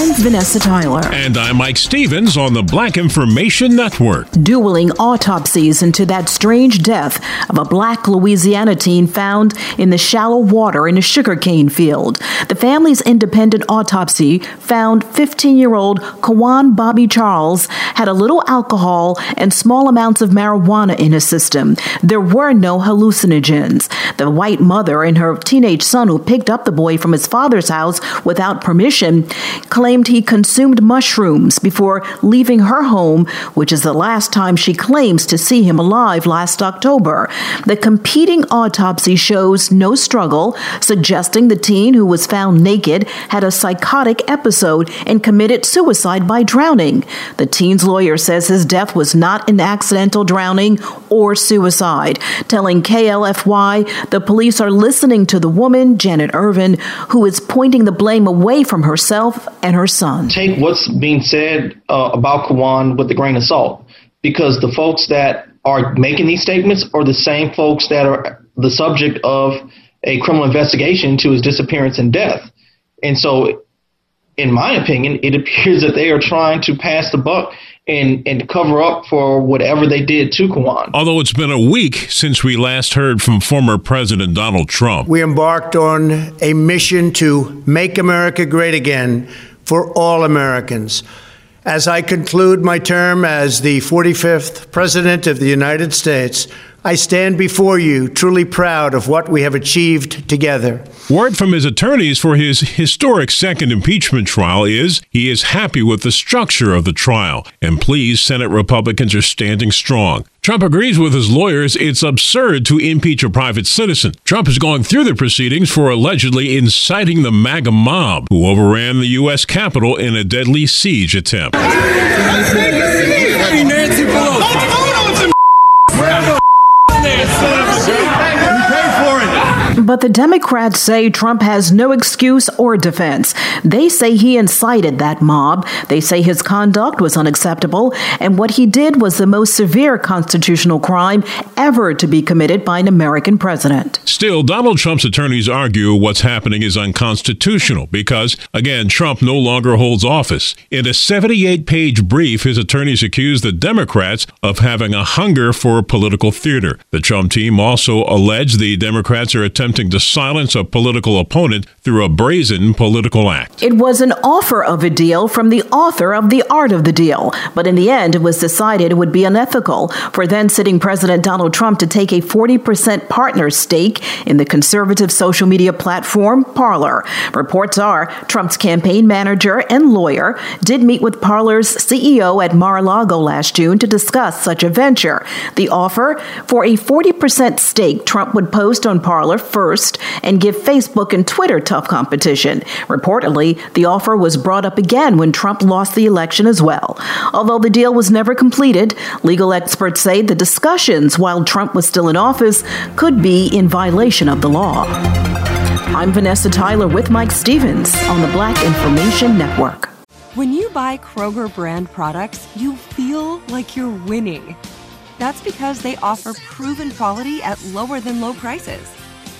I'm Vanessa Tyler. And I'm Mike Stevens on the Black Information Network. Dueling autopsies into that strange death of a black Louisiana teen found in the shallow water in a sugarcane field. The family's independent autopsy found 15 year old Quawan Bobby Charles had a little alcohol and small amounts of marijuana in his system. There were no hallucinogens. The white mother and her teenage son, who picked up the boy from his father's house without permission, claimed he consumed mushrooms before leaving her home, which is the last time she claims to see him alive last October. The competing autopsy shows no struggle, suggesting the teen who was found naked had a psychotic episode and committed suicide by drowning. The teen's lawyer says his death was not an accidental drowning or suicide, telling KLFY the police are listening to the woman, Janet Irvin, who is pointing the blame away from herself and her son. Take what's being said uh, about Quawan with a grain of salt, because the folks that are making these statements are the same folks that are the subject of a criminal investigation to his disappearance and death. And so, in my opinion, it appears that they are trying to pass the buck and, and cover up for whatever they did to Quawan. Although it's been a week since we last heard from former President Donald Trump. We embarked on a mission to make America great again for all Americans. As I conclude my term as the 45th President of the United States, I stand before you truly proud of what we have achieved together. Word from his attorneys for his historic second impeachment trial is he is happy with the structure of the trial and pleased Senate Republicans are standing strong. Trump agrees with his lawyers it's absurd to impeach a private citizen. Trump is going through the proceedings for allegedly inciting the MAGA mob who overran the U.S. Capitol in a deadly siege attempt. But the Democrats say Trump has no excuse or defense. They say he incited that mob. They say his conduct was unacceptable, and what he did was the most severe constitutional crime ever to be committed by an American president. Still, Donald Trump's attorneys argue what's happening is unconstitutional because, again, Trump no longer holds office. In a 78 page brief, his attorneys accuse the Democrats of having a hunger for political theater. The Trump team also alleged the Democrats are attempting attempting to silence a political opponent through a brazen political act. It was an offer of a deal from the author of The Art of the Deal, but in the end, it was decided it would be unethical for then sitting President Donald Trump to take a 40% partner stake in the conservative social media platform Parler. Reports are Trump's campaign manager and lawyer did meet with Parler's CEO at Mar a Lago last June to discuss such a venture. The offer for a 40% stake Trump would post on Parler first and give Facebook and Twitter tough competition. Reportedly, the offer was brought up again when Trump lost the election as well. Although the deal was never completed, legal experts say the discussions while Trump was still in office could be in violation of the law. I'm Vanessa Tyler with Mike Stevens on the Black Information Network. When you buy Kroger brand products, you feel like you're winning. That's because they offer proven quality at lower than low prices.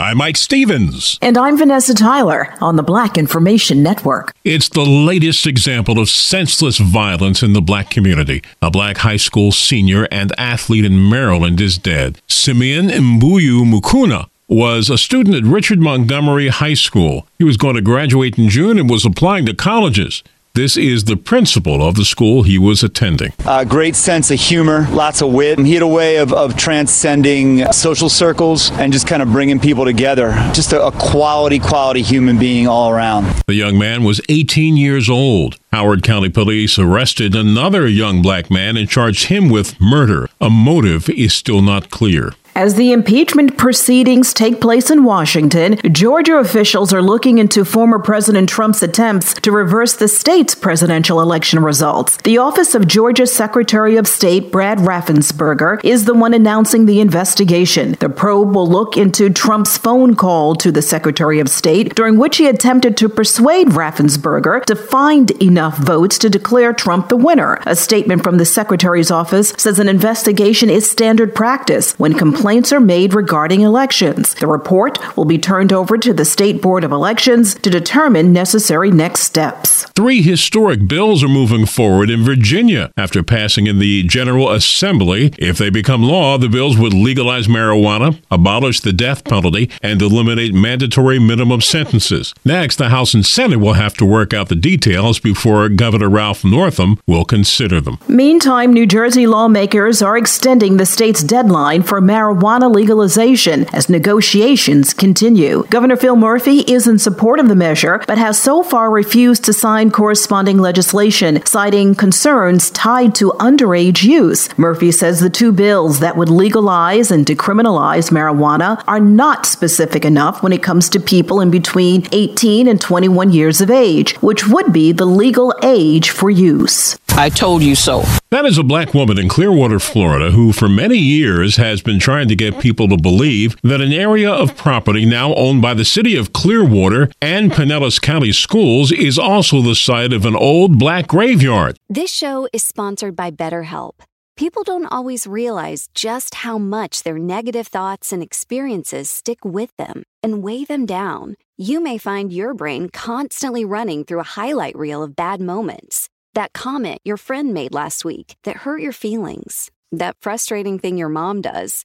I'm Mike Stevens. And I'm Vanessa Tyler on the Black Information Network. It's the latest example of senseless violence in the black community. A black high school senior and athlete in Maryland is dead. Simeon Mbuyu Mukuna was a student at Richard Montgomery High School. He was going to graduate in June and was applying to colleges. This is the principal of the school he was attending. Uh, great sense of humor, lots of wit. He had a way of, of transcending social circles and just kind of bringing people together. Just a, a quality, quality human being all around. The young man was 18 years old. Howard County Police arrested another young black man and charged him with murder. A motive is still not clear. As the impeachment proceedings take place in Washington, Georgia officials are looking into former President Trump's attempts to reverse the state's presidential election results. The office of Georgia Secretary of State Brad Raffensperger is the one announcing the investigation. The probe will look into Trump's phone call to the Secretary of State, during which he attempted to persuade Raffensperger to find enough votes to declare Trump the winner. A statement from the Secretary's office says an investigation is standard practice when complaints are made regarding elections. The report will be turned over to the State Board of Elections to determine necessary next steps. Three historic bills are moving forward in Virginia after passing in the General Assembly. If they become law, the bills would legalize marijuana, abolish the death penalty, and eliminate mandatory minimum sentences. Next, the House and Senate will have to work out the details before Governor Ralph Northam will consider them. Meantime, New Jersey lawmakers are extending the state's deadline for marijuana legalization as negotiations continue. Governor Phil Murphy is in support of the measure, but has so far refused to sign corresponding legislation, citing concerns tied to underage use. Murphy says the two bills that would legalize and decriminalize marijuana are not specific enough when it comes to people in between 18 and 21 years of age, which would be the legal age for use. I told you so. That is a black woman in Clearwater, Florida, who for many years has been trying to get people to believe that an area of property now owned by the city of Clearwater and Pinellas County Schools is also the site of an old black graveyard. This show is sponsored by BetterHelp. People don't always realize just how much their negative thoughts and experiences stick with them and weigh them down. You may find your brain constantly running through a highlight reel of bad moments. That comment your friend made last week that hurt your feelings. That frustrating thing your mom does.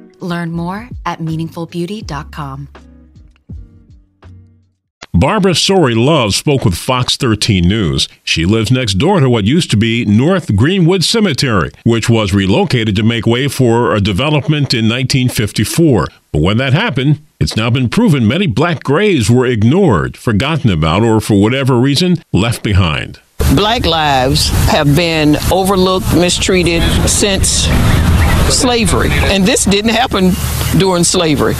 Learn more at meaningfulbeauty.com. Barbara Sorey-Love spoke with Fox 13 News. She lives next door to what used to be North Greenwood Cemetery, which was relocated to make way for a development in 1954. But when that happened, it's now been proven many black graves were ignored, forgotten about, or for whatever reason, left behind. Black lives have been overlooked, mistreated since slavery. And this didn't happen during slavery.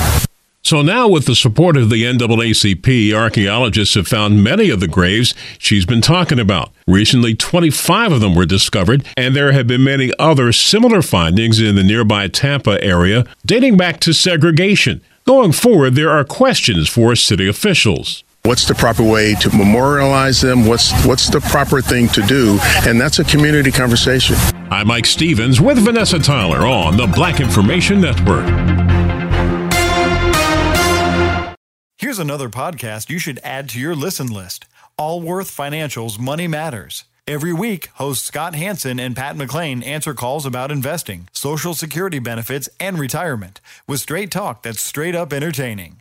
So now, with the support of the NAACP, archaeologists have found many of the graves she's been talking about. Recently, 25 of them were discovered, and there have been many other similar findings in the nearby Tampa area dating back to segregation. Going forward, there are questions for city officials. What's the proper way to memorialize them? What's what's the proper thing to do? And that's a community conversation. I'm Mike Stevens with Vanessa Tyler on the Black Information Network. Here's another podcast you should add to your listen list. Allworth Financial's Money Matters. Every week, hosts Scott Hanson and Pat McClain answer calls about investing, social security benefits, and retirement with straight talk that's straight up entertaining.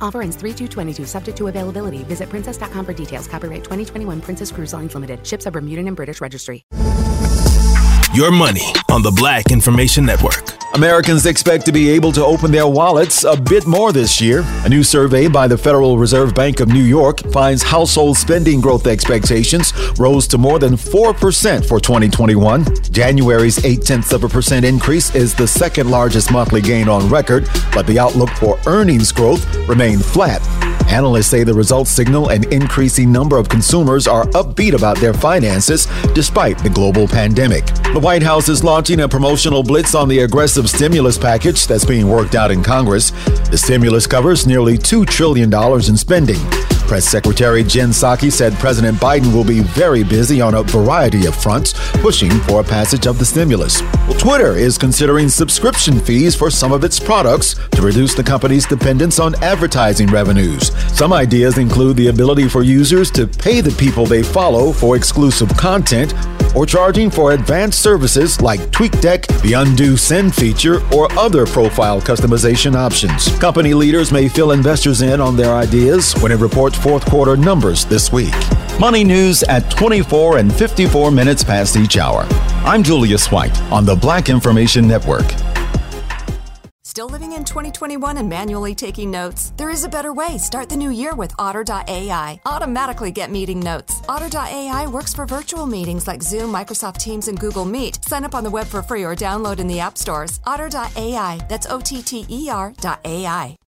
Offer ends 3 22 subject to availability. Visit princess.com for details. Copyright 2021 Princess Cruise Lines Limited. Ships are Bermudan and British Registry. Your money on the Black Information Network. Americans expect to be able to open their wallets a bit more this year. A new survey by the Federal Reserve Bank of New York finds household spending growth expectations rose to more than 4% for 2021. January's 8 tenths of a percent increase is the second largest monthly gain on record, but the outlook for earnings growth remained flat. Analysts say the results signal an increasing number of consumers are upbeat about their finances despite the global pandemic. The White House is launching a promotional blitz on the aggressive stimulus package that's being worked out in Congress. The stimulus covers nearly $2 trillion in spending. Press Secretary Jen Psaki said President Biden will be very busy on a variety of fronts, pushing for a passage of the stimulus. Well, Twitter is considering subscription fees for some of its products to reduce the company's dependence on advertising revenues. Some ideas include the ability for users to pay the people they follow for exclusive content or charging for advanced services like TweetDeck, the Undo Send feature, or other profile customization options. Company leaders may fill investors in on their ideas when it reports fourth quarter numbers this week. Money news at 24 and 54 minutes past each hour. I'm Julius White on the Black Information Network. Still living in 2021 and manually taking notes? There is a better way. Start the new year with Otter.ai. Automatically get meeting notes. Otter.ai works for virtual meetings like Zoom, Microsoft Teams, and Google Meet. Sign up on the web for free or download in the app stores. Otter.ai. That's O T T E R.ai.